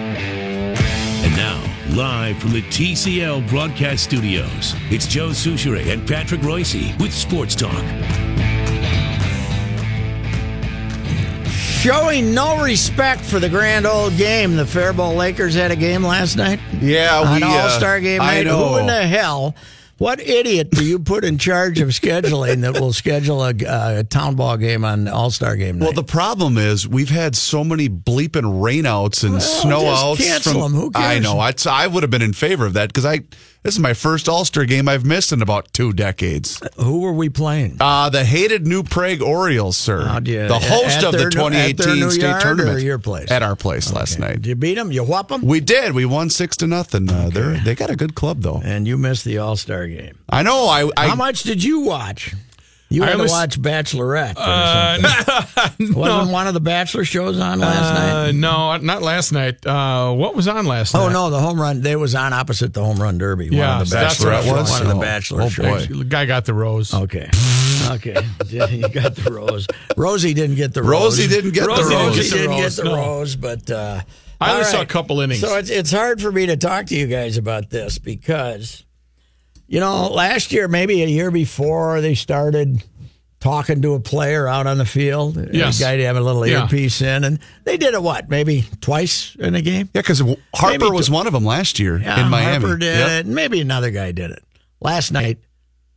And now, live from the TCL broadcast studios, it's Joe Soucheray and Patrick Reusse with Sports Talk. Showing no respect for the grand old game. The Faribault Lakers had a game last night. Yeah, An we, uh, All Star game I night. know. Who in the hell? What idiot do you put in charge of scheduling that will schedule a, a town ball game on All Star game night? Well, the problem is we've had so many bleeping rainouts and Well, snowouts. just cancel from, them. Who cares? I know. I'd, I would have been in favor of that because I this is my first All Star game I've missed in about two decades. Who were we playing? Uh, the hated New Prague Orioles, sir. You- the host at of the their new- at their 2018 new state tournament or your place? at our place last night. Did you beat them? You whoop them? We did. We won six to nothing. Uh, they got a good club though. and you missed the All Star game. I know. I, I How much did you watch? You I had to was- watch Bachelorette. Or something. Wasn't one of the Bachelor shows on last night? Uh, no, not last night. Uh, what was on last night? Oh no, the home run. They was on opposite the home run derby. Yeah, one of the so that's what it was? One of the Oh, bachelor oh, shows. boy. The guy got the rose. Okay, okay. Yeah, you got the rose. Rosie didn't get the rose. Rosie didn't get the rose. Rosie didn't get Rose, the no. rose, but uh, I only all saw a couple innings. So it's it's hard for me to talk to you guys about this because, you know, last year maybe a year before they started talking to a player out on the field. Yes. a guy to have a little Yeah. earpiece in, and they did it what maybe twice in a game. yeah, because Harper Maybe was two- one of them last year Yeah, in Miami. Harper did Yep. it. and Maybe another guy did it. Last night,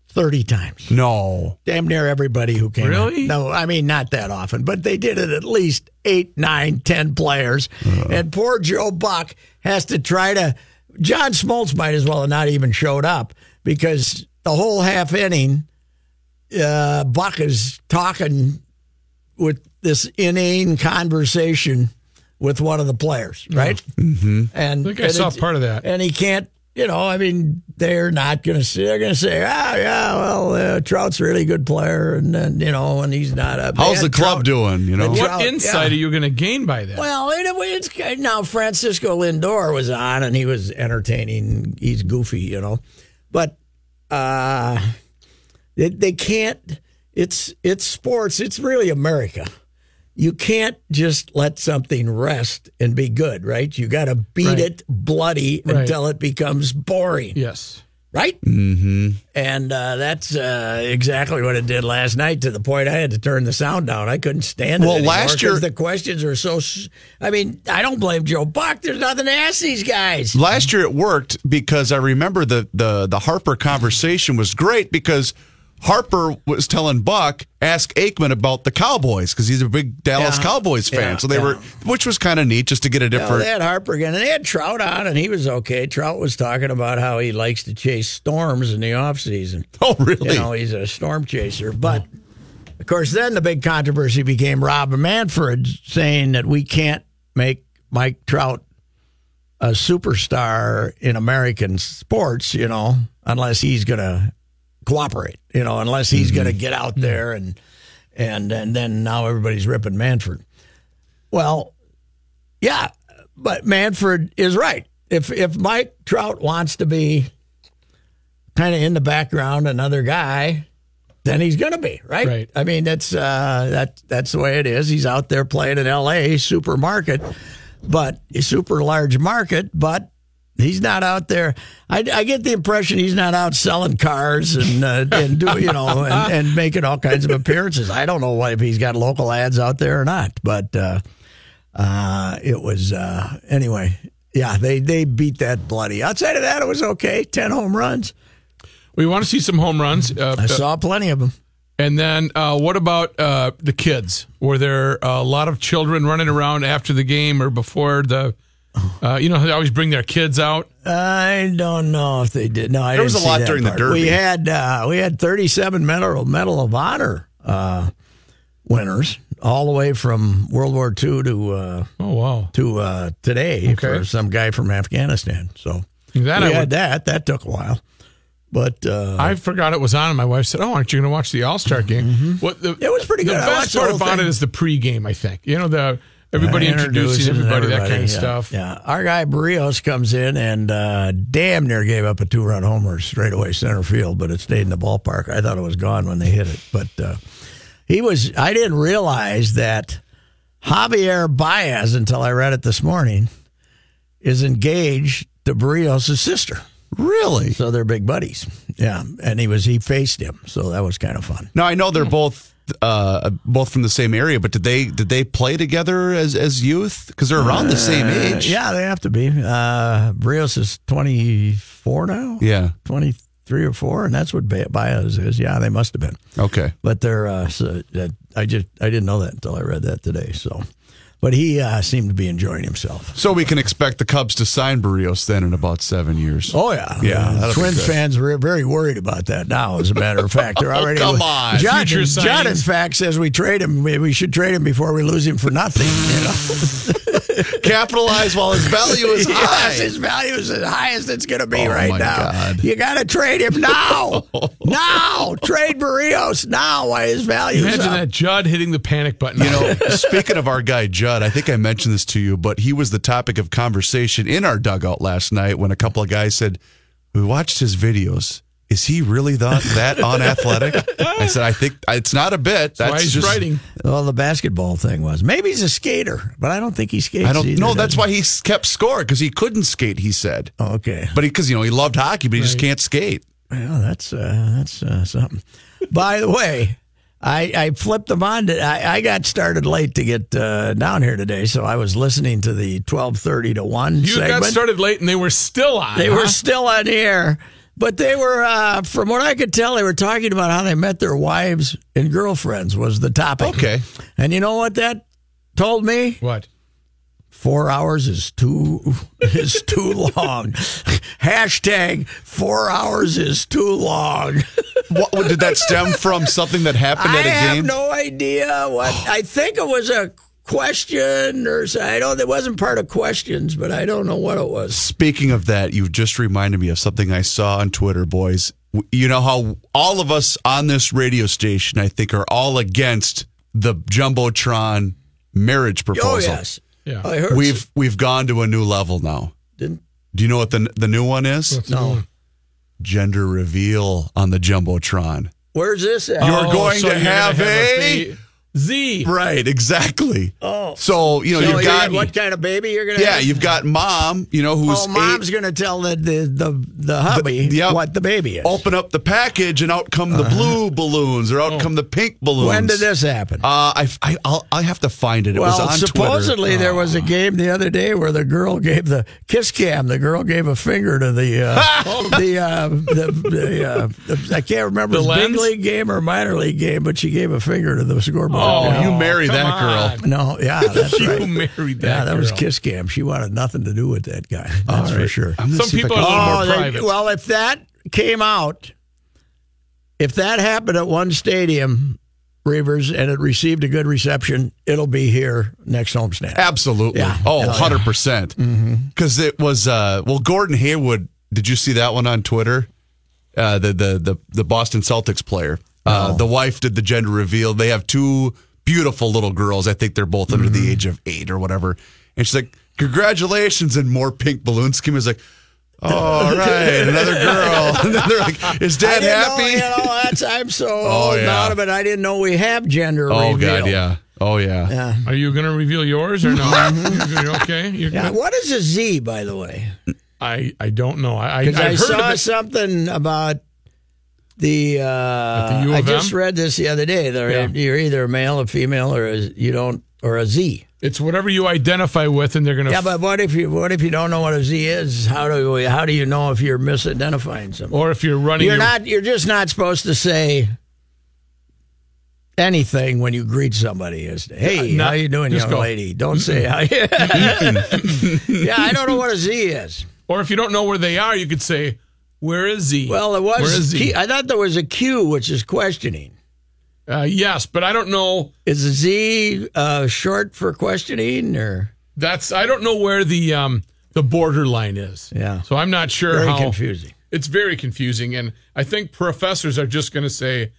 30 times. No. Damn near everybody who came. in. Really? No, I mean, not that often, but they did it at least eight, nine, ten players. Uh. And poor Joe Buck has to try to. John Smoltz might as well have not even showed up because the whole half inning, uh, Buck is talking with this inane conversation with one of the players, right? Mm-hmm. And I think I and saw it's- part of that. and he can't. You know, I mean, they're not going to say. They're going to say, "Ah, yeah, well, uh, Trout's a really good player," and then you know, and he's not a. How's the club Trout- doing? You know. What- what Trout, insight yeah. are you going to gain by that? Well, it, it's now Francisco Lindor was on, and he was entertaining. He's goofy, you know, but uh, they, they can't. It's it's sports. It's really America. You can't just let something rest and be good, right? You got to beat Right. it bloody Right. until it becomes boring yes. Right? Mm-hmm. And uh, that's uh, exactly what it did last night. To the point I had to turn the sound down. I couldn't stand it. Well, last year- the questions are so. I mean, I don't blame Joe Buck. There's nothing to ask these guys. Last year it worked because I remember the the the Harper conversation was great because Harper was telling Buck ask Aikman about the Cowboys because he's a big Dallas Yeah. Cowboys fan. Yeah, so they yeah. were, which was kind of neat just to get a You know, different. they had Harper again, and they had Trout on, and he was okay. Trout was talking about how he likes to chase storms in the offseason. oh, really? You know, he's a storm chaser. But of course, then the big controversy became Rob Manfred saying that we can't make Mike Trout a superstar in American sports, you know, unless he's going to cooperate, you know, unless he's going to get out there and and and then now everybody's ripping Manfred. Well, yeah, but Manfred is right. If if Mike Trout wants to be kind of in the background, another guy, then he's going to be right. Right. I mean, that's uh, that that's the way it is. He's out there playing in L.A. supermarket, but a super large market, but. He's not out there. I, I get the impression he's not out selling cars and uh, and do you know and, and making all kinds of appearances. I don't know if he's got local ads out there or not, but uh, uh, it was uh, anyway. Yeah, they they beat that bloody. Outside of that, it was okay. Ten home runs. We want to see some home runs. Uh, I saw plenty of them. and then uh, what about uh, the kids? Were there a lot of children running around after the game or before the? Uh, you know, they always bring their kids out. I don't know if they did. No, I There didn't was a lot that during the part. Derby. We had uh, we had thirty seven medal medal of honor uh, winners all the way from World War II to uh, Oh wow. to uh, today Okay. for some guy from Afghanistan. So That we I had would- that. That took a while, but uh, I forgot it was on, and my wife said, "Oh, aren't you going to watch the All Star game?" What the, Mm-hmm. It was pretty good. I best watched the part whole about thing. it is the pregame. I think you know the everybody introducing introducing everybody, that kind of yeah, stuff. Yeah, our guy Berrios comes in and uh, damn near gave up a two-run homer straight away center field, but it stayed in the ballpark. I thought it was gone when they hit it, but uh, he was. I didn't realize that Javier Baez until I read it this morning is engaged to Berrios' sister. Really? So they're big buddies. Yeah, and he was he faced him, so that was kind of fun. Now I know they're both uh, both from the same area, but did they did they play together as as youth? Because they're around the same Uh, age. yeah, they have to be. Uh, Berrios is twenty four now. Yeah. twenty three or four, and that's what Ba- Baez is. Yeah, they must have been. Okay. But they're. Uh, so, uh, I just I didn't know that until I read that today. So, but he uh, seemed to be enjoying himself. So we can expect the Cubs to sign Berrios then in about seven years. Oh yeah, Yeah, that'll Twins fans are very worried about that now. As a matter of fact, they're Oh, already. come on. John, Future John, in fact, says we trade him. We we should trade him before we lose him for nothing. You know. Capitalize while his value is high. Yes, his value is as high as it's going to be Oh, right my now. God. You got to trade him now. now. Trade Berrios now while his value is Imagine up. that Judd hitting the panic button. You know, speaking of our guy Judd, I think I mentioned this to you, but he was the topic of conversation in our dugout last night when a couple of guys said, "We watched his videos. Is he really that that unathletic?" I said, "I think it's not a bit. why That's he's just writing. Well, the basketball thing was. Maybe he's a skater, but I don't think he skates. I don't either, know. That's why he kept score because he couldn't skate. He said, Oh, okay. but because you know he loved hockey, but he just can't skate. Well, that's uh, that's uh, something. By the way, I, I flipped them on. To, I, I got started late to get uh, down here today, so I was listening to the twelve thirty to one You segment. got started late, and they were still on. They huh? were still on air, but they were, uh, from what I could tell, they were talking about how they met their wives and girlfriends was the topic. Okay. And you know what that told me? what? Four hours is too is too long. Hashtag four hours is too long. What, what- did that stem from? Something that happened I at a game? I have no idea what. I think it was a question or I don't. It wasn't part of questions, but I don't know what it was. Speaking of that, you've just reminded me of something I saw on Twitter, boys. You know how all of us on this radio station, I think, are all against the jumbotron marriage oh, proposal. Oh yes, Yeah. Oh, I heard. We've we've gone to a new level now. didn't Do you know what the the new one is? no. Gender reveal on the jumbotron. Where's this at? You're Oh, going so to you're gonna have a- ba- Z. Right, exactly. Oh. So you know So you've you got got what kind of baby you're gonna? yeah, have? you've got mom. You know who's Oh, mom's eight, gonna tell the the the, the hubby yep. what the baby is. open up the package and out come the blue balloons or out come the pink balloons. Uh-huh. when did this happen? Uh, I, I, I'll, I have to find it. It well, was on supposedly Twitter. there was a game the other day where the girl gave the kiss cam. The girl gave a finger to the uh, the, uh, the the uh, the- I can't remember The it was big league game or minor league game, but she gave a finger to the scoreboard. Oh, Yeah. you marry come that girl. on. No, yeah, that's You right. married that yeah, that was kiss cam. She wanted nothing to do with that guy. That's for sure. I'm Some see if I people can- are a little more Oh, they- private. well, if that came out, if that happened at one stadium, Reavers, and it received a good reception, it'll be here next homestand. Absolutely. Yeah. Oh, Hell yeah. Mm-hmm. 100%. Because it was, uh, well, Gordon Hayward, did you see that one on Twitter? Uh, the, the, the, the Boston Celtics player. Uh, the wife did the gender reveal. They have two beautiful little girls. I think they're both under Mm-hmm. the age of eight or whatever. And she's like, congratulations. And more pink balloon scheme is like, all right, another girl. And then they're like, is I dad didn't happy? Know, you know, that's, I'm so Oh, old yeah. out of it. I didn't know we have gender oh, reveal. God, yeah. Oh, yeah. Yeah. Are you going to reveal yours or no? You're okay. You're Yeah. What is a Z, by the way? I I don't know. I I, I I, heard saw something about the. Uh, the I just read this the other day. Yeah. You're either a male, a female, or a, you don't, or a Z. It's whatever you identify with, and they're going to. Yeah, but what if you what if you don't know what a Z is? How do you, how do you know if you're misidentifying something? or if you're running, You're your- not. You're just not supposed to say anything when you greet somebody. Is hey, not- how you doing, young go. lady? Don't say how. yeah, I don't know what a Z is. Or if you don't know where they are, you could say, "Where is Z?" Well, it Where is was. I thought there was a Q, which is questioning. Uh, yes, but I don't know. Is a Z uh, short for questioning or? That's I don't know where the um, the borderline is. Yeah. So I'm not sure Very how confusing. It's very confusing, and I think professors are just going to say,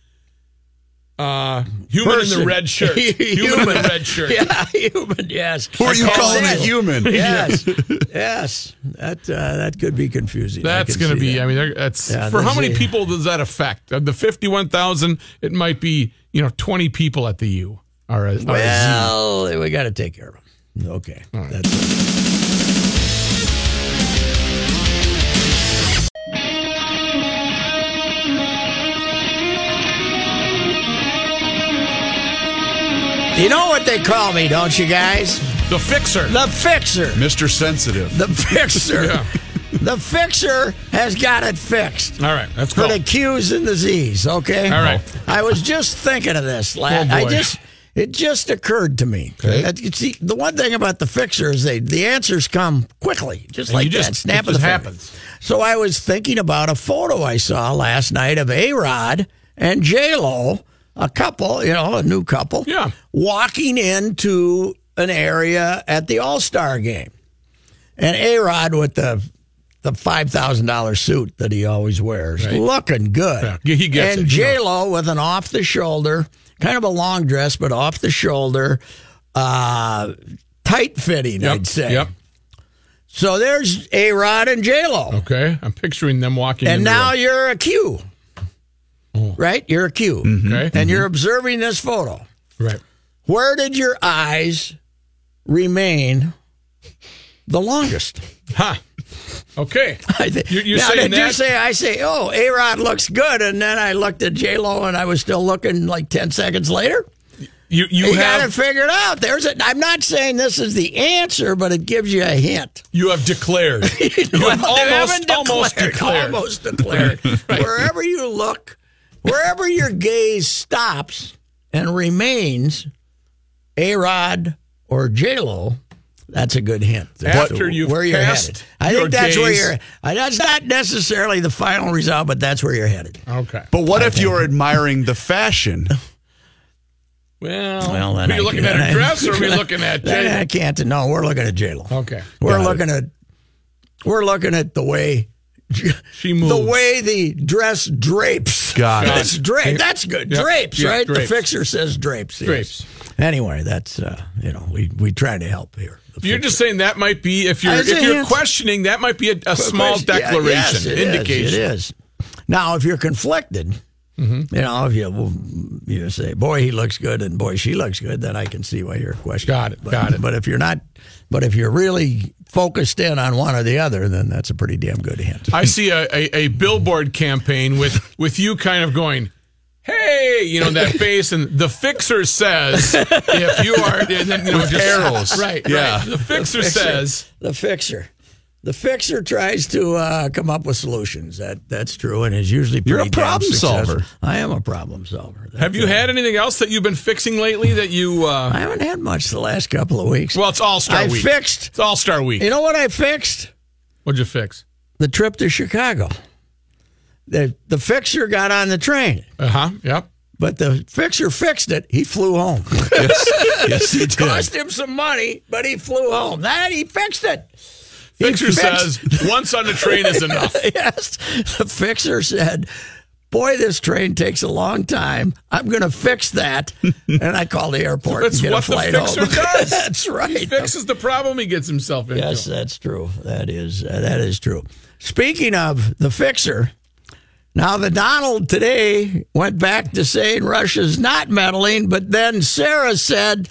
uh, "Human in the red shirt." human in the red shirt. Yeah, human. Yes. Who are you That's calling a human? Yes, yes. That uh, that could be confusing. That's going to be. that. I mean, that's Yeah, for how many a- people does that affect? Of the fifty-one thousand, it might be you know twenty people at the U are a, are a Z. well, we got to take care of them. Okay, that's You know what they call me, don't you guys? The fixer. The fixer. Mr. Sensitive. The fixer. Yeah. The fixer has got it fixed. All right, that's for cool. the Q's and the Z's. Okay. All right. I was just thinking of this. La- Oh. I just it just occurred to me. Okay. That, you see, the one thing about the fixer is they the answers come quickly, just And like just- that. Snap it of the just happens. So I was thinking about a photo I saw last night of A Rod and J Lo, a couple, you know, a new couple, Yeah. walking into an area at the All Star game, and A Rod with the the five thousand dollar suit that he always wears, Right. looking good. Yeah, he gets and it, you know. J Lo with an off the shoulder, kind of a long dress, but off the shoulder, uh, tight fitting, Yep. I'd say. Yep. So there's A Rod and J Lo. Okay. I'm picturing them walking. And in now you're a Q. Mm. Right? You're a Q. Mm-hmm. Okay. And you're mm-hmm. observing this photo. right. Where did your eyes remain the longest? Huh. Okay. I thi- You're, you're now, saying did you say I say, oh, A Rod looks good, and then I looked at J Lo and I was still looking like ten seconds later? you you You got it have figured out. There's a. I'm not saying this is the answer, but it gives you a hint. you have declared. you Well, have they almost haven't almost declared. Almost declared. Wherever you look, wherever your gaze stops and remains, A Rod or J Lo, that's a good hint. After you've where you're headed. I your think that's where you're. That's not necessarily the final result, but that's where you're headed. Okay. But what if you're admiring the fashion? Well, Well, then are you I looking can- at a dress or are we looking at Then Jay? I can't. No, we're looking at J Lo. Okay. We're Got it. looking at. We're looking at the way. She moves. The way the dress drapes. Got it. That's drape. That's good. Yeah, Drapes, yeah, right? drapes. The fixer says drapes. yes. Drapes. Anyway, that's uh, you know we we try to help here. You're just saying that might be if you're if you're questioning that might be a, a small Yeah, declaration yes, it is, indication. it is. Now, if you're conflicted, Mm-hmm. you know, if you you say, "Boy, he looks good," and "Boy, she looks good," then I can see why you're questioning. Got it, But, got it. But if you're not, but if you're really focused in on one or the other, then that's a pretty damn good hint. I see a, a, a billboard campaign with with you kind of going, "Hey," you know that face, and the fixer says, "If you are," and then, you know, With just- arrows. right? Yeah. right. The fixer, fixer. says, the fixer. The fixer tries to uh, come up with solutions. That that's true, and is usually pretty You're a problem solver. I am a problem solver. That- "Have you had anything else that you've been fixing lately that you?" Uh, I haven't had much the last couple of weeks. well, it's All Star I Week. fixed. It's All Star Week. You know what I fixed? What'd you fix? The trip to Chicago. The the fixer got on the train, Uh huh. Yep. but the fixer fixed it. He flew home. yes, yes, he did. Cost him some money, but he flew home. That he fixed it. Fixer says once on the train is enough. yes. The fixer said, Boy, this train takes a long time. I'm going to fix that. And I call the airport. That's and get what a the flight fixer home. does. that's right. He fixes the problem he gets himself into. Yes, that's true. That is uh, that is true. Speaking of the fixer, now the Donald today went back to saying Russia's not meddling, but then Sarah said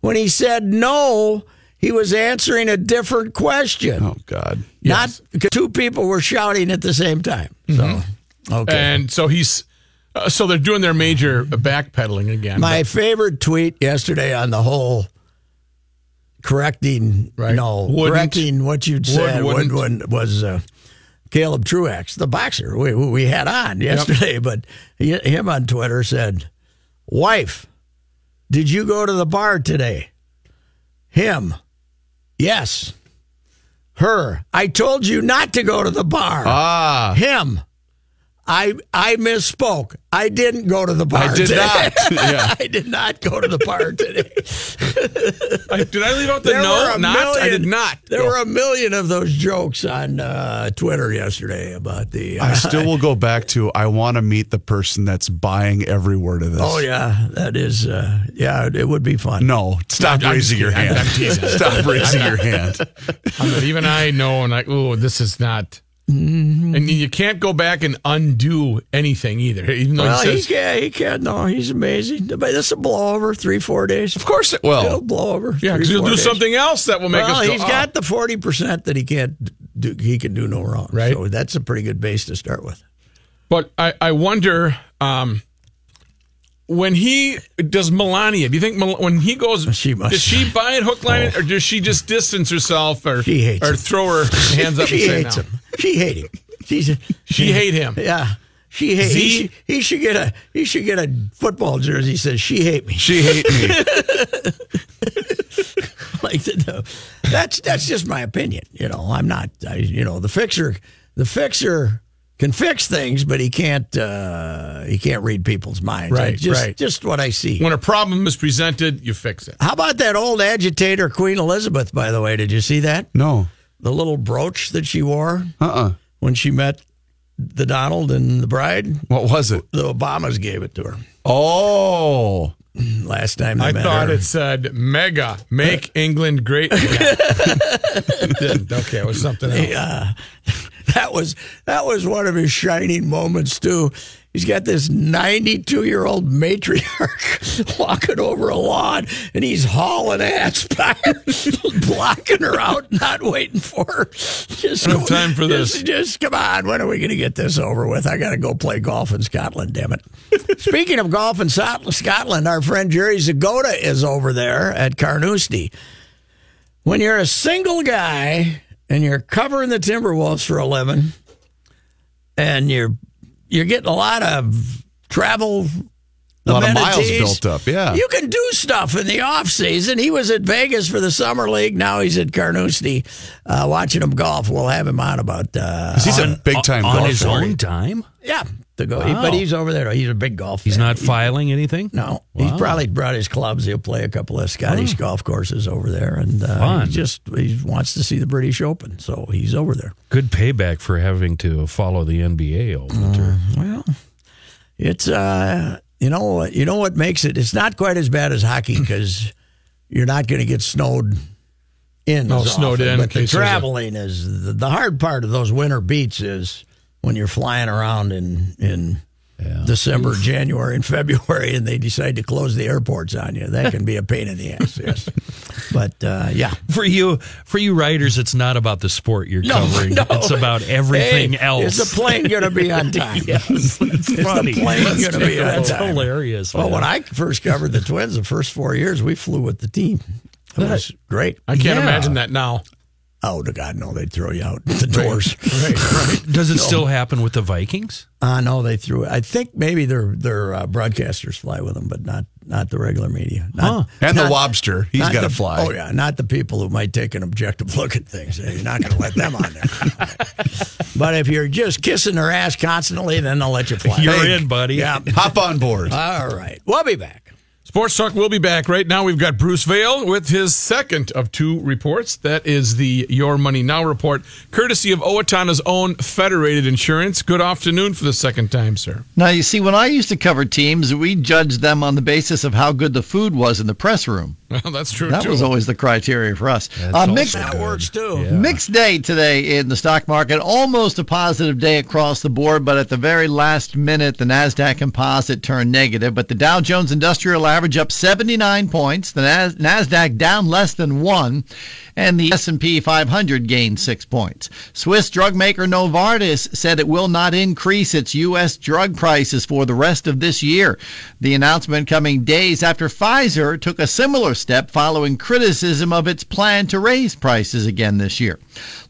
when he said no, he was answering a different question. Oh God. Not two people were shouting at the same time. So okay. And so he's, uh, so they're doing their major backpedaling again. My favorite tweet yesterday on the whole correcting, Right. no, Wouldn't. correcting what you'd said would- would- was uh, Caleb Truax, the boxer we, we had on yesterday. But he, him on Twitter said, Wife, did you go to the bar today? Him, yes. Her, I told you not to go to the bar. Ah, Him, I I misspoke. I didn't go to the bar. I did today. not. Yeah. I did not go to the bar today. I, did I leave out the There no? were a Not. I did not. There go. were a million of those jokes on uh, Twitter yesterday about the. I uh, still will go back to I want to meet the person that's buying every word of this. oh yeah, that is. Uh, yeah, it would be fun. No, stop I'm raising just your hand. I'm- I'm teasing. Stop raising your hand. I mean, even I know, and like, oh, this is not. Mm-hmm. And you can't go back and undo anything either. Even though Well, he he can't. He can't. No, he's amazing. But this will blow over three, four days. Of course it will. blow over. yeah, because he'll do days. something else that will make Well, us go. he's "Oh." got the forty percent that he can't do. He can do no wrong. Right. So that's a pretty good base to start with. But I, I wonder um, when he does Melania. Do you think Mel- when he goes, She must- does she buy it hook, line, oh. or does she just distance herself, or She hates or him. throw her hands up she and say hates no? him. She hate him. She's She hate him. yeah. She hate. He, should- he should get a. He should get a football jersey. Says she hate me. She hate me. like the, that's that's just my opinion. You know, I'm not. I, you know, the fixer, the fixer can fix things, but he can't. uh He can't read people's minds. I Right, just, right. Just what I see. When a problem is presented, you fix it. How about that old agitator, Queen Elizabeth? By the way, did you see that? No. The little brooch that she wore Uh uh when she met the Donald and the bride. What was it? The Obamas gave it to her Oh. last time they I thought her. it said "Mega, make England great." again." It didn't. Okay, it was something else. Yeah, that was that was one of his shining moments too. He's got this 92 year old matriarch walking over a lawn, and he's hauling ass by her, blocking her out, not waiting for her. Just I time for just- this. Just come on, when are we going to get this over with? I got to go play golf in Scotland. Damn it! Speaking of golf in Scotland, our friend Jerry Zgoda is over there at Carnoustie when you're a single guy and you're covering the Timberwolves for a living, and you're you're getting a lot of travel. A lot of miles built up, yeah. You can do stuff in the off season. He was at Vegas for the summer league. Now he's at Carnoustie, uh, watching him golf. We'll have him on about uh, 'Cause he's a big time on golfer. his own time. yeah to go. Wow. But he's over there. He's a big golf. He's fan. not He- filing anything. No, he's probably brought his clubs. He'll play a couple of Scottish golf courses over there, and uh, Fun. he just he wants to see the British Open, so he's over there. Good payback for having to follow the NBA all winter. Well, it's uh, you know what you know what makes it. It's not quite as bad as hockey because you're not going to get snowed in. No, snowed often, in, in But the case a- traveling is the, the hard part of those winter beats is when you're flying around in in. December, January, and February, and they decide to close the airports on you. That can be a pain in the ass. Yes, but uh, yeah, For you, for you writers, it's not about the sport you're covering. no. It's about everything Hey, else. Is the plane going to be on time? yes, it's Is funny. the plane going to be on That's time? hilarious. Well, man. when I first covered the Twins, the first four years, we flew with the team. It was great. I can't Yeah. imagine that now. Oh, to God, no, they'd throw you out the doors. Right, right. Does it still happen with the Vikings? Uh, no, they threw it. I think maybe their their uh, broadcasters fly with them, but not not the regular media. Not, And the lobster. he's got to fly. Oh yeah, not the people who might take an objective look at things. You're not going to let them on there. but if you're just kissing their ass constantly, then they'll let you fly. You're Hey, in, buddy. Yeah. Hop on board. All right, we'll be back. Sports Talk will be back. Right now, we've got Bruce Vail with his second of two reports. That is the Your Money Now report, courtesy of Owatonna's own Federated Insurance. Good afternoon for the second time, sir. Now, you see, when I used to cover teams, we judged them on the basis of how good the food was in the press room. Well, that's true, That too. was always the criteria for us. Uh, mixed, That works too. Yeah. mixed day today in the stock market. Almost a positive day across the board, but at the very last minute, the NASDAQ composite turned negative. But the Dow Jones Industrial Average up 79 points, the Nas- NASDAQ down less than one, and the S&P 500 gained six points. Swiss drug maker Novartis said it will not increase its U.S. drug prices for the rest of this year. The announcement coming days after Pfizer took a similar step following criticism of its plan to raise prices again this year.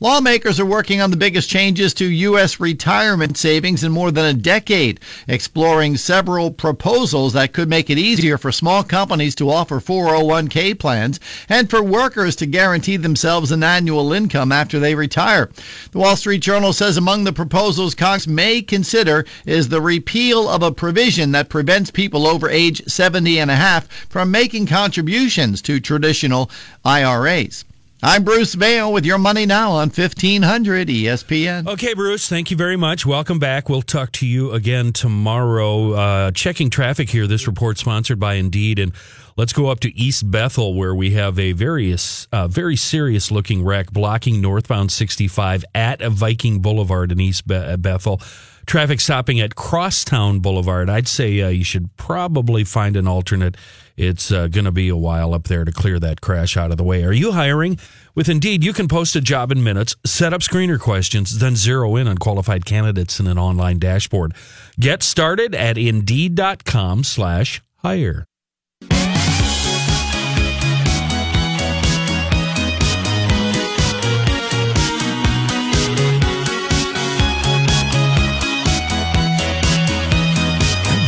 Lawmakers are working on the biggest changes to U.S. retirement savings in more than a decade, exploring several proposals that could make it easier for small companies to offer 401k plans and for workers to guarantee themselves an annual income after they retire. The Wall Street Journal says among the proposals Cox may consider is the repeal of a provision that prevents people over age 70 and a half from making contributions to traditional IRAs. I'm Bruce Vail with your money now on 1500 ESPN. Okay, Bruce, thank you very much. Welcome back. We'll talk to you again tomorrow. Uh, checking traffic here. This report sponsored by Indeed. And let's go up to East Bethel, where we have a various, uh, very serious looking wreck blocking northbound 65 at a Viking Boulevard in East Be- Bethel. Traffic stopping at Crosstown Boulevard. I'd say uh, you should probably find an alternate. It's uh, going to be a while up there to clear that crash out of the way. Are you hiring? With Indeed, you can post a job in minutes, set up screener questions, then zero in on qualified candidates in an online dashboard. Get started at Indeed.com slash hire.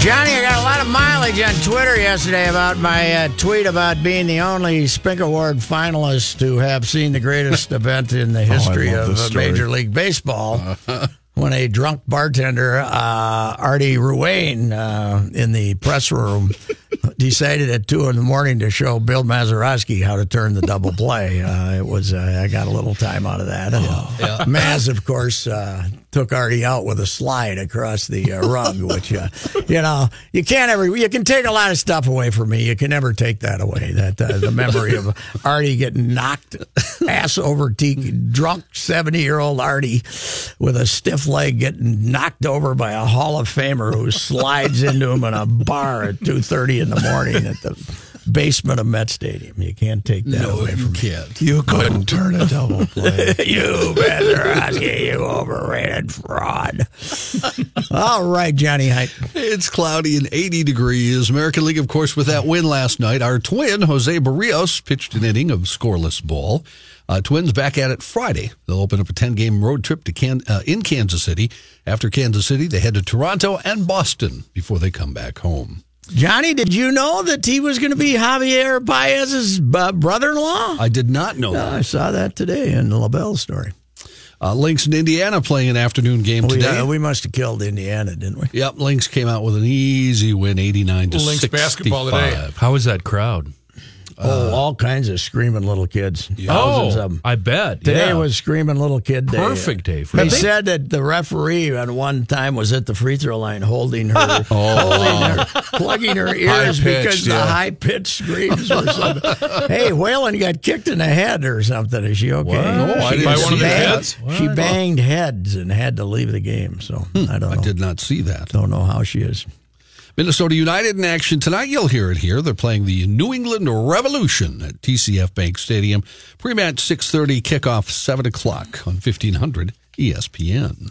Johnny, I got a lot of mileage on Twitter yesterday about my uh, tweet about being the only Spink Award finalist to have seen the greatest event in the history love of. Major League Baseball. when a drunk bartender, uh, Artie Ruane, uh, in the press room, decided at two in the morning to show Bill Mazeroski how to turn the double play. Uh, it was uh, I got a little time out of that. And, uh, Maz, of course, uh, took Artie out with a slide across the uh, rug, which uh, you know you can't ever you can take a lot of stuff away from me. You can never take that away. That uh, the memory of Artie getting knocked ass over teak, drunk seventy year old Artie with a stiff leg getting knocked over by a Hall of Famer who slides into him in a bar at two thirty in the morning at the basement of Met Stadium. You can't take that away from me. You couldn't turn a double play. you Mazeroski, you overrated fraud. All right, Johnny Height. It's cloudy and 80 degrees. American League, of course, with that win last night. Our twin, Jose Berrios, pitched an inning of scoreless ball. Uh, twins back at it Friday. They'll open up a 10 game road trip to Can- uh, in Kansas City. After Kansas City, they head to Toronto and Boston before they come back home. Johnny, did you know that he was going to be Javier Baez's uh, brother-in-law? I did not know that. I saw that today in the La Velle story. Uh, Lynx in Indiana playing an afternoon game We, today. uh, we must have killed Indiana, didn't we? Yep, Lynx came out with an easy win, 89 to Lynx 65. basketball today. How is that crowd? Oh, uh, all kinds of screaming little kids. Thousands of oh, them. I bet. Today yeah. was screaming little kid day. perfect day for They said that the referee at one time was at the free throw line holding her, oh. holding her plugging her ears High-pitched, because the yeah. high pitched screams or something. hey, Whalen got kicked in the head or something. Is she okay? No, I She- didn't By one of the banged- kids? She banged heads and had to leave the game. So hmm. I don't know. I did not see that. Don't know how she is. Minnesota United in action tonight. You'll hear it here. They're playing the New England Revolution at TCF Bank Stadium. Pre-match 6.30, kickoff 7 o'clock on 1500 ESPN.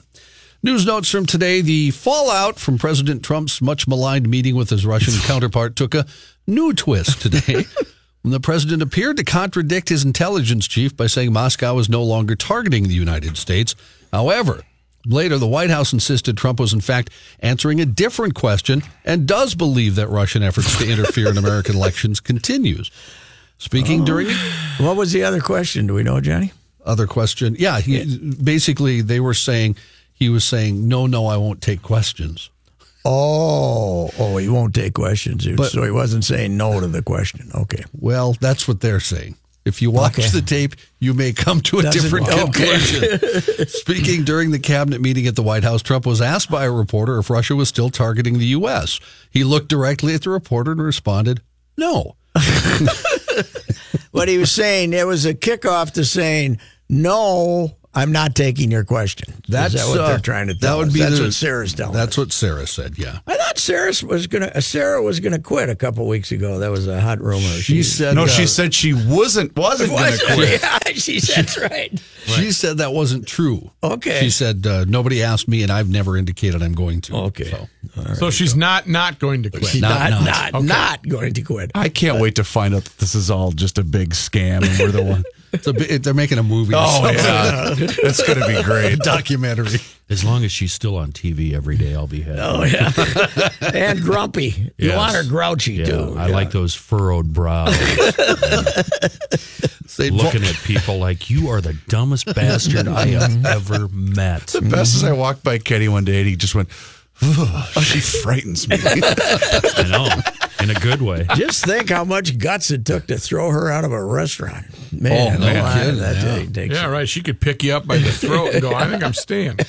News notes from today. The fallout from President Trump's much maligned meeting with his Russian counterpart took a new twist today when the president appeared to contradict his intelligence chief by saying Moscow is no longer targeting the United States. However, Later, the White House insisted Trump was, in fact, answering a different question and does believe that Russian efforts to interfere in American elections continues. Speaking during oh. What was the other question? Do we know, Johnny? other question, yeah, he, basically they were saying he was saying no, no, I won't take questions. Oh, oh, he won't take questions. But- so he wasn't saying no to the question. Okay. Well, that's what they're saying. If you watch Okay. the tape, you may come to a Doesn't- different okay. conclusion. Speaking during the cabinet meeting at the White House, Trump was asked by a reporter if Russia was still targeting the U.S. He looked directly at the reporter and responded, no. what he was saying, it was a kickoff to saying, no, I'm not taking your question. That's Is that what uh, they're trying to that tell would us? be That's the- what Sarah's telling That's us. what Sarah said. Yeah. I thought Sarah was gonna. Sarah was gonna quit a couple weeks ago. That was a hot rumor. She said No, uh, she said she wasn't wasn't going to quit. yeah, she said that's right. She said that wasn't true. Okay. She said uh, nobody asked me, and I've never indicated I'm going to. Okay. So. So she's not not going to quit. She's Not- not not. not not, going to quit. I can't wait to find out that this is all just a big scam and we're the one. It's a bit, they're making a movie. Oh something. yeah, that's going to be great. documentary. As long as she's still on TV every day, I'll be happy. Oh yeah, and grumpy. You want her grouchy Yeah, too. I like those furrowed brows. St. looking at people like you are the dumbest bastard I have mm-hmm. ever met. The best is I walked by Kenny one day and he just went, "Ugh, "She frightens me." I know, in a good way. Just think how much guts it took to throw her out of a restaurant. Oh, Man, Oh, no a kidding, that yeah. takes- Yeah, right. She could pick you up by the throat and go, I think I'm staying.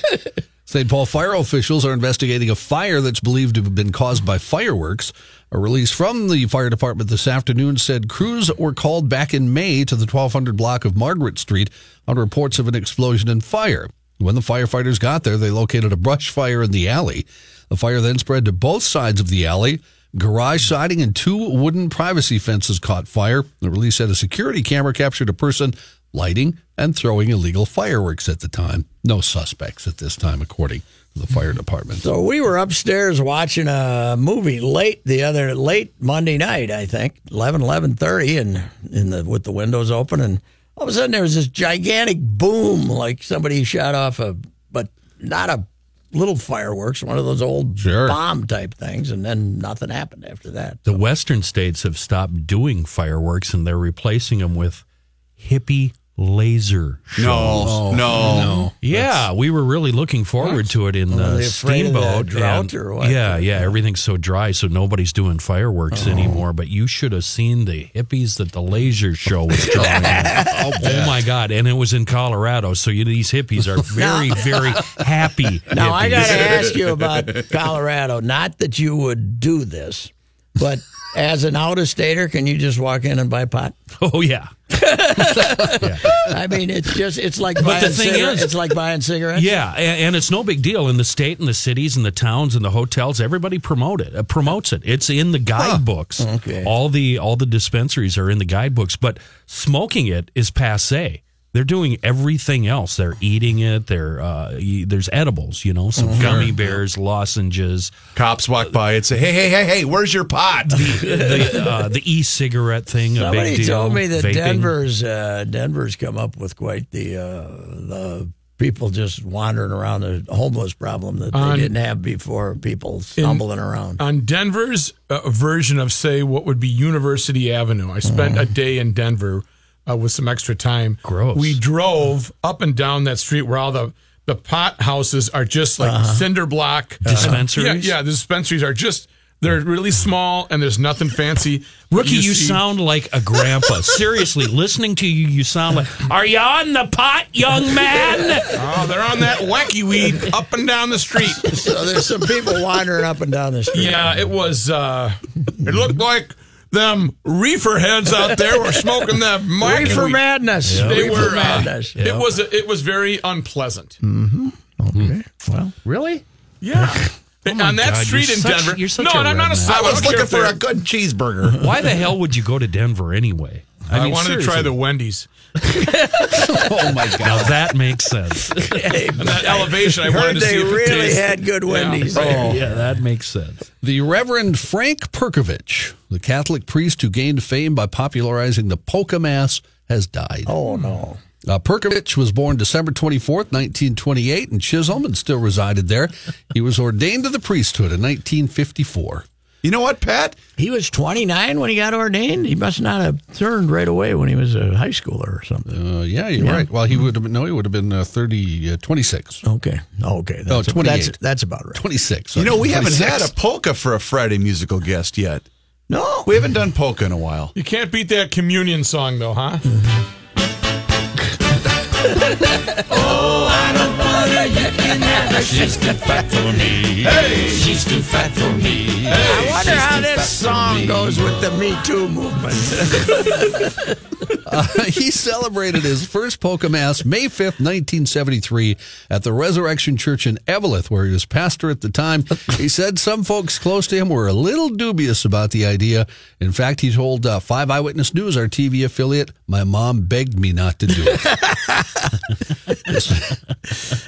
St. Paul fire officials are investigating a fire that's believed to have been caused by fireworks. A release from the fire department this afternoon said crews were called back in May to the 1200 block of Margaret Street on reports of an explosion and fire. When the firefighters got there, they located a brush fire in the alley. The fire then spread to both sides of the alley. Garage siding and two wooden privacy fences caught fire. The release said a security camera captured a person lighting and throwing illegal fireworks at the time. No suspects at this time, according to the fire department. So we were upstairs watching a movie late the other late Monday night, I think, 11, 11.30, and in the with the windows open, and all of a sudden there was this gigantic boom, like somebody shot off a, but not a little fireworks, one of those old Sure. bomb type things, and then nothing happened after that. The western states have stopped doing fireworks and they're replacing them with hippie laser shows. No, oh, no, no. Yeah, we were really looking forward to it in the they of steamboat. drought and- or what? Yeah, yeah, everything's so dry, so nobody's doing fireworks Oh. anymore. But you should have seen the hippies that the laser show was drawing. oh, oh my God! And it was in Colorado, so you, these hippies are very, very happy. Now I got to ask you about Colorado. Not that you would do this, but as an out of stater, can you just walk in and buy pot? Oh yeah, I mean, it's just it's like buying the thing cigar- is- it's like buying cigarettes. Yeah, and, and it's no big deal in the state and the cities and the towns and the hotels. Everybody promote it, uh, promotes it. It's in the guidebooks. Okay. All the all the dispensaries are in the guidebooks, but smoking it is passe. They're doing everything else. They're eating it. They're uh, there's edibles, you know, some Mm-hmm. gummy bears, lozenges, Cops walk by and say, "Hey, hey, hey, hey, where's your pot?" the uh, the e-cigarette thing. a Somebody big deal. told me that Vaping. Denver's uh, Denver's come up with quite the uh, the people just wandering around the homeless problem that they On- didn't have before. People stumbling around. On Denver's uh, version of, say, what would be University Avenue, I spent a day in Denver uh, with some extra time. Gross. We drove up and down that street where all the, the pot houses are just like cinder block Dispensaries? Yeah, yeah, the dispensaries are just, they're really small and there's nothing fancy. Rookie, you, see- sound like a grandpa. Seriously, listening to you, you sound like. Are you on the pot, young man? Oh, they're on that wacky weed up and down the street. so there's some people wandering up and down the street. Yeah, it was. uh It looked like them reefer heads out there were smoking that wacky Reefer weed. madness. They Reefer were. Uh, madness. It was. It was very unpleasant. Okay. Well, Really? Yeah. on that God, street in such- Denver. you're such no, and I'm not a redneck. I was looking for a good cheeseburger. Why the hell would you go to Denver anyway? I, mean, wanted to try the Wendy's. Oh my god! Now that makes sense. And that elevation, I wanted heard to they see if it really tasted- had good Wendy's. Yeah. there. yeah, that makes sense. The Reverend Frank Perkovich, the Catholic priest who gained fame by popularizing the polka mass, has died. Oh no. Uh, Perkovich was born December 24th, 1928, in Chisholm and still resided there. He was ordained to the priesthood in 1954. You know what, Pat? He was 29 when he got ordained. He must not have turned right away when he was a high schooler or something. Uh, yeah, you're right. Well, he would have been, no, he would have been uh, 30, uh, 26. Okay. Okay. That's, Oh, 28. that's, that's about right. 26. You know, we haven't had a polka for a Friday musical guest yet. No. We haven't done polka in a while. You can't beat that communion song, though, huh? She's too fat for me. Hey, she's too fat for me. I wonder how this song goes with the Me Too movement. Uh, he celebrated his first polka mass May 5th, 1973, at the Resurrection Church in Eveleth, where he was pastor at the time. He said some folks close to him were a little dubious about the idea. In fact, he told uh, Five Eyewitness News, our TV affiliate, my mom begged me not to do it.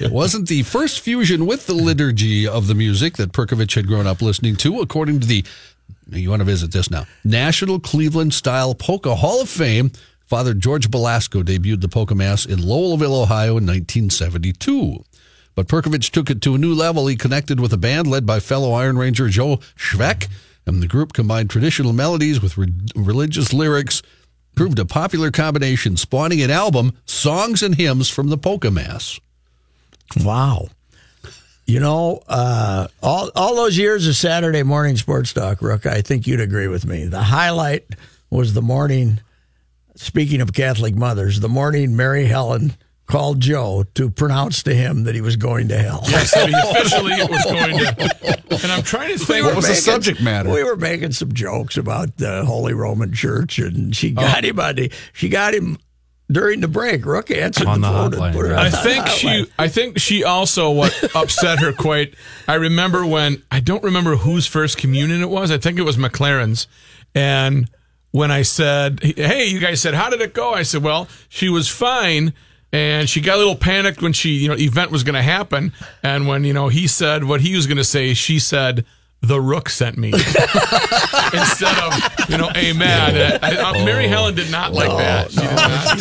it wasn't the first fusion with the liturgy of the music that Perkovich had grown up listening to, according to the you want to visit this now. National Cleveland Style Polka Hall of Fame. Father George Belasco debuted the polka mass in Lowellville, Ohio in 1972. But Perkovich took it to a new level. He connected with a band led by fellow Iron Ranger Joe Schweck, and the group combined traditional melodies with re- religious lyrics, proved a popular combination, spawning an album, Songs and Hymns from the Polka Mass. Wow. You know, uh, all all those years of Saturday morning sports talk, Rook, I think you'd agree with me. The highlight was the morning. Speaking of Catholic mothers, the morning Mary Helen called Joe to pronounce to him that he was going to hell. He officially was going to. And I'm trying to think. What was the subject matter? We were making some jokes about the Holy Roman Church, and she got him on the, she got him during the break. Rook answered On the, the phone hotline, and put her right. on I the think she. I think she also what upset her quite. I remember when I don't remember whose first communion it was. I think it was McLaren's, and when I said, "Hey, you guys said how did it go?" I said, "Well, she was fine." And she got a little panicked when she, you know, event was going to happen. And when, you know, he said what he was going to say, she said, the rook sent me instead of, you know, amen. I, I, Mary Helen did not like that. She did not.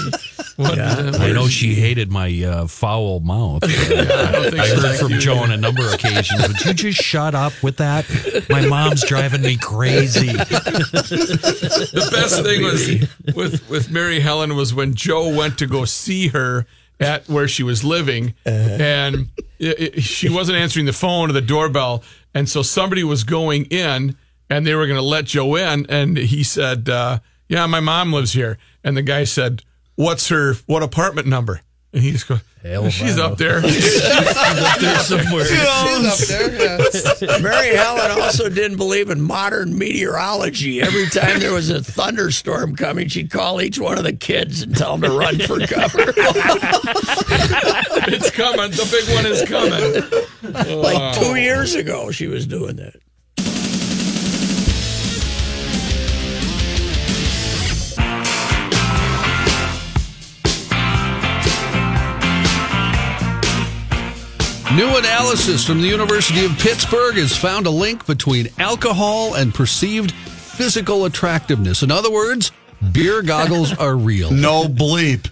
What, uh, I know she hated my uh, foul mouth. I, I heard from you. Joe on a number of occasions. Would you just shut up with that? My mom's driving me crazy. the best thing was with with Mary Helen was when Joe went to go see her at where she was living, and it, it- she wasn't answering the phone or the doorbell, and so somebody was going in, and they were going to let Joe in, and he said, uh, "Yeah, my mom lives here," and the guy said, "What's her what apartment number?" And he just goes, "She's up there." There's somewhere. Mary Helen also didn't believe in modern meteorology. Every time there was a thunderstorm coming, she'd call each one of the kids and tell them to run for cover. it's coming. The big one is coming. like two years ago, she was doing that. New analysis from the University of Pittsburgh has found a link between alcohol and perceived physical attractiveness. In other words, beer goggles are real. No bleep.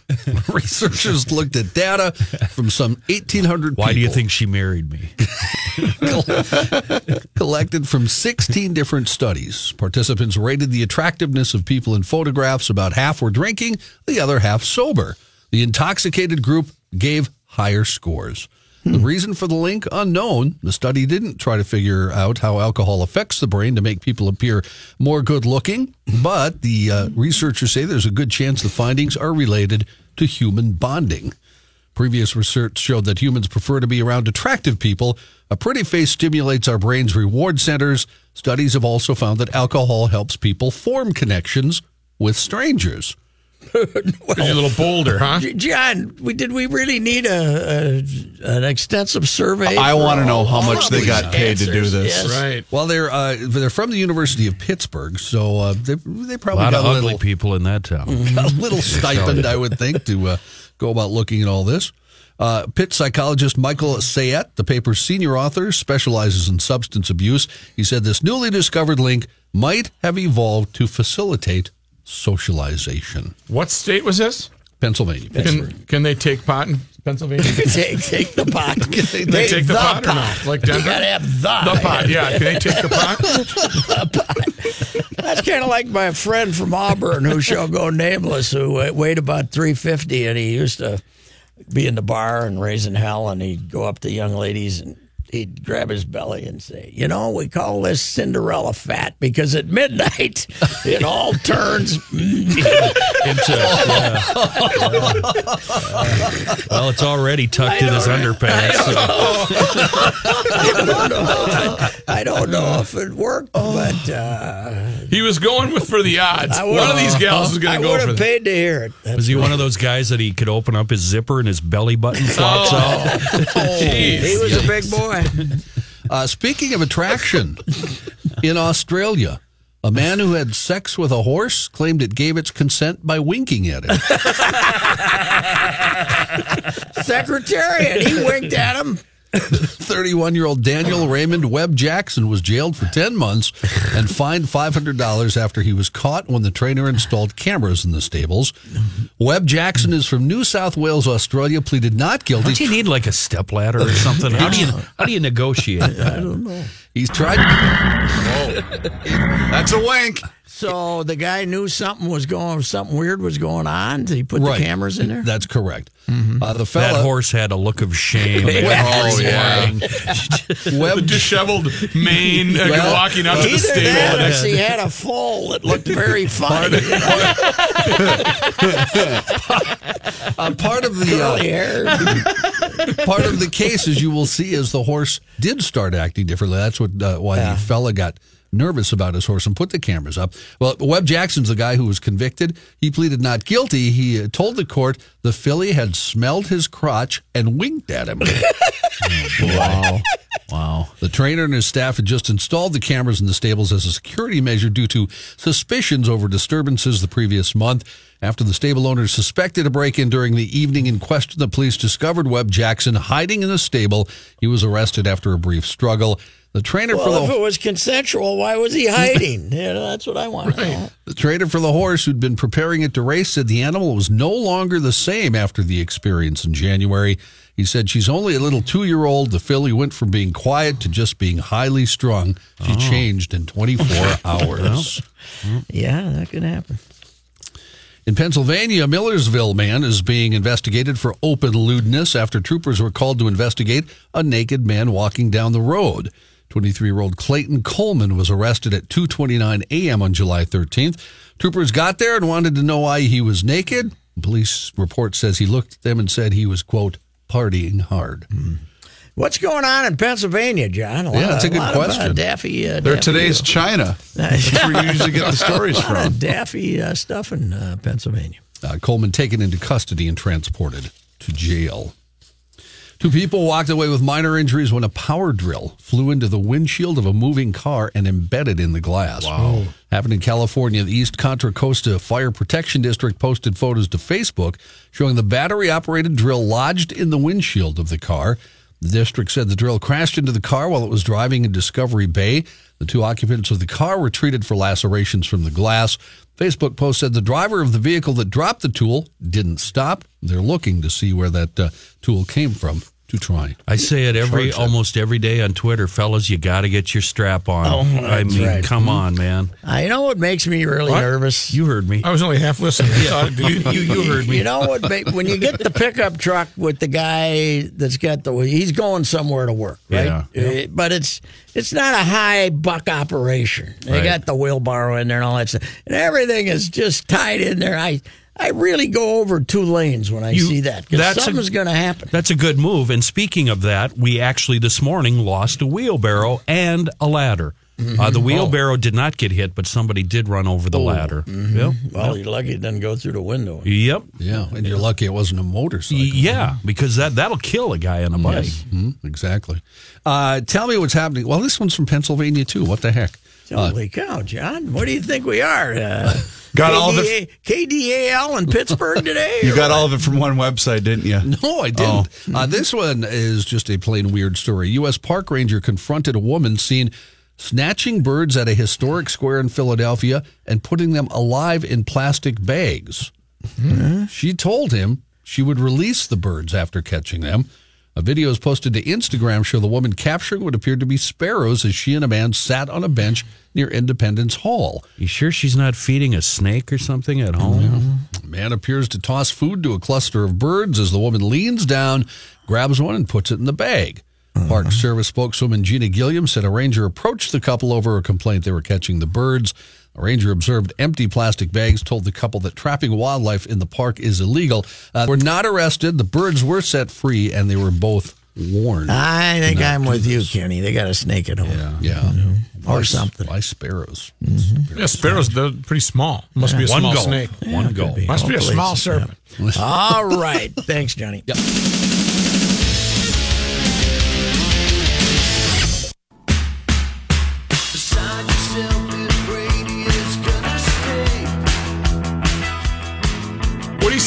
Researchers looked at data from some 1,800 Why do you think she married me? collected from 16 different studies. Participants rated the attractiveness of people in photographs. About half were drinking, the other half sober. The intoxicated group gave higher scores. The reason for the link unknown. The study didn't try to figure out how alcohol affects the brain to make people appear more good looking, but the uh, researchers say there's a good chance the findings are related to human bonding. Previous research showed that humans prefer to be around attractive people. A pretty face stimulates our brain's reward centers. Studies have also found that alcohol helps people form connections with strangers. Because you're a little bolder, huh? John, we, did we really need a, a an extensive survey? I want to know how much they got paid to do this. Yes. Right. Well, they're uh, they're from the University of Pittsburgh, so uh, they they A probably lot got of a ugly little people in that town. a little stipend, I would think, to uh, go about looking at all this. Uh, Pitt psychologist Michael Sayette, the paper's senior author, specializes in substance abuse. He said this newly discovered link might have evolved to facilitate socialization. What state was this? Pennsylvania. Can, can they take pot in Pennsylvania? take take the pot. They take the, pot, or not? Like You Denver? gotta have the. The pot, yeah. Can they take the pot? the pot. That's kind of like my friend from Auburn, who shall go nameless, who weighed about three fifty, and he used to be in the bar and raising hell, and he'd go up to young ladies and he'd grab his belly and say, "You know, we call this Cinderella fat because at midnight it all turns." Into, yeah. well, it's already tucked in his underpants. I don't know. I don't know if it worked, but uh, He was going with for the odds. One of these gals is going to go would for have the. paid to hear it. That's Was he one of those guys that he could open up his zipper and his belly button flops out? Jeez. He was a big boy. Uh, speaking of attraction, in Australia, a man who had sex with a horse claimed it gave its consent by winking at it. Secretariat. He winked at him. 31 year old Daniel Raymond Webb Jackson was jailed for 10 months and fined $500 after he was caught when the trainer installed cameras in the stables. Webb Jackson is from New South Wales, Australia, pleaded not guilty. Don't you need like a step ladder or something? How do you how do you negotiate? I don't know. He's tried. That's a wink. So the guy knew something was going, something weird was going on. He put Right. the cameras in there. That's correct. Uh, the That horse had a look of shame. Oh, yeah. Webb, Disheveled mane uh, Well, walking out to the Either stable. that or he had a foal that looked very funny. uh, part of the uh, part of the case, as you will see, is the horse did start acting differently. That's what uh, why the fella got nervous about his horse and put the cameras up. Well, Webb Jackson's the guy who was convicted. He pleaded not guilty. He uh, told the court the filly had smelled his crotch and winked at him. wow. Wow. The trainer and his staff had just installed the cameras in the stables as a security measure due to suspicions over disturbances the previous month. After the stable owners suspected a break in during the evening in question, the police discovered Webb Jackson hiding in the stable. He was arrested after a brief struggle. The trainer Well, for if it was consensual, why was he hiding? you know, that's what I want to know. the trainer for the horse who'd been preparing it to race said the animal was no longer the same after the experience in January. He said she's only a little two year old. The filly went from being quiet to just being highly strung. She oh. changed in 24 hours. Yeah, that could happen. In Pennsylvania, a Millersville man is being investigated for open lewdness after troopers were called to investigate a naked man walking down the road. 23-year-old Clayton Coleman was arrested at 2:29 a.m. on July 13th. Troopers got there and wanted to know why he was naked. Police report says he looked at them and said he was quote partying hard. What's going on in Pennsylvania, John? A Yeah, lot that's a of- good lot of, uh, question. Daffy. Uh, They're Daffy, today's China. That's where you usually get the stories a lot from. of Daffy uh, stuff in uh, Pennsylvania. Uh, Coleman taken into custody and transported to jail. Two people walked away with minor injuries when a power drill flew into the windshield of a moving car and embedded in the glass. Wow. Happened in California. The East Contra Costa Fire Protection District posted photos to Facebook showing the battery operated drill lodged in the windshield of the car. The district said the drill crashed into the car while it was driving in Discovery Bay. The two occupants of the car were treated for lacerations from the glass. Facebook post said the driver of the vehicle that dropped the tool didn't stop. They're looking to see where that uh, tool came from to try. I say it every Charge almost every day on Twitter, fellas. You got to get your strap on. Oh, I mean, right. come on, man. Uh, you know what makes me really What? nervous? You heard me. I was only half listening. I thought, You, you, you heard me. You know what? ma- When you get the pickup truck with the guy that's got the, he's going somewhere to work, right? Yeah, Uh, But it's it's not a high buck operation. They Right. got the wheelbarrow in there and all that stuff, and everything is just tied in there. I I really go over two lanes when I You- see that because that's a- something's going to happen. That's a good move. And speaking of that, we actually this morning lost a wheelbarrow and a ladder. Uh, the wheelbarrow did not get hit, but somebody did run over the ladder. Yep. Well, you're lucky it doesn't go through the window. Yep. Yeah, and you're lucky it wasn't a motorcycle. Y- Yeah, because that that'll kill a guy on a bike. Mhm, exactly. Uh, tell me what's happening. Well, this one's from Pennsylvania too. What the heck? Holy cow, John! What do you think we are? Uh, Got all of it. KDAL in Pittsburgh today? You got what? all of it from one website, didn't you? No, I didn't. Uh, this one is just a plain weird story. U.S. Park Ranger confronted a woman seen snatching birds at a historic square in Philadelphia and putting them alive in plastic bags. She told him she would release the birds after catching them. A video is posted to Instagram show the woman capturing what appeared to be sparrows as she and a man sat on a bench near Independence Hall. You sure she's not feeding a snake or something at home? A man appears to toss food to a cluster of birds as the woman leans down, grabs one, and puts it in the bag. Uh-huh. Park Service spokeswoman Gina Gilliam said a ranger approached the couple over a complaint they were catching the birds. A ranger observed empty plastic bags, told the couple that trapping wildlife in the park is illegal. Uh, were not arrested. The birds were set free, and they were both warned. I think not I'm do with you. Kenny. They got a snake at home. Yeah. Or By- something. By sparrows. Yeah, sparrows, they're pretty small. Must be a One small gull. snake. One goal. be. Must be a small it's- serpent. All right. Thanks, Johnny. Yep.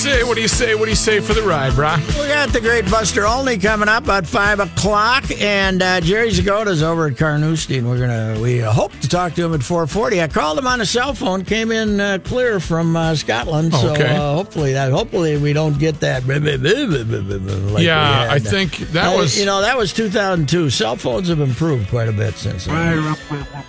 Say? What do you say? What do you say for the ride, brah? We got the great Buster Olney coming up at five o'clock, and uh, Jerry Zgoda's over at Carnoustie, and we're gonna we hope to talk to him at four forty. I called him on a cell phone, came in uh, clear from uh, Scotland, so Okay. uh, hopefully that hopefully we don't get that. Like Yeah. I think that Uh, was- you know that was two thousand two. Cell phones have improved quite a bit since then.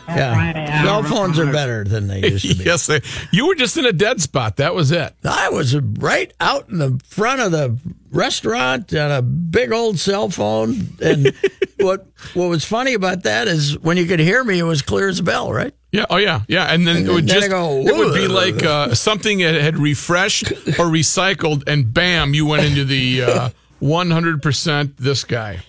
Yeah, cell phones are better than they used to be. yes, they, you were just in a dead spot. That was it. I was right out in the front of the restaurant on a big old cell phone. And what what was funny about that is when you could hear me, it was clear as a bell, right? Yeah. Oh, yeah. Yeah. And then it would then just go, it would be like uh, something that had refreshed or recycled, and bam, you went into the uh, one hundred percent. This guy.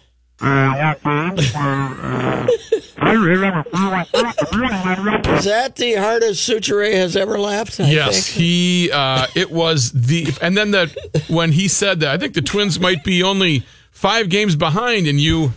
Is that the hardest Suture has ever laughed? I Yes, think? he. Uh, it was the, and then the when he said that, I think the Twins might be only five games behind, and you.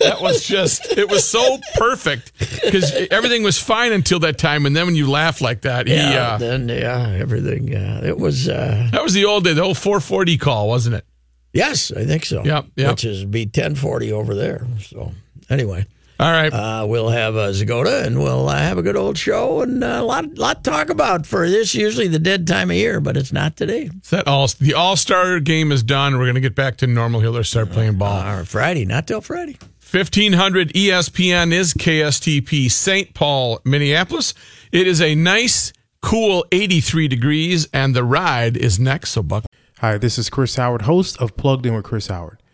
That was just. It was so perfect because everything was fine until that time, and then when you laugh like that, he. Yeah, Uh, then yeah, everything. Uh, it was uh, that was the old day, the old 440 call, wasn't it? yes, I think so. Yep, yep. Which is be ten forty over there. So anyway, All right. uh, we'll have uh, Zgoda and we'll uh, have a good old show and uh, a lot lot to talk about for this. Usually the dead time of year, but it's not today. Is that all? The All Star game is done. We're going to get back to normal here. Let's start playing ball. Uh, Friday, not till Friday. 1500 ESPN is KSTP St. Paul, Minneapolis. It is a nice, cool 83 degrees, and the ride is next. So, Buck. Hi, this is Chris Howard, host of Plugged In with Chris Howard.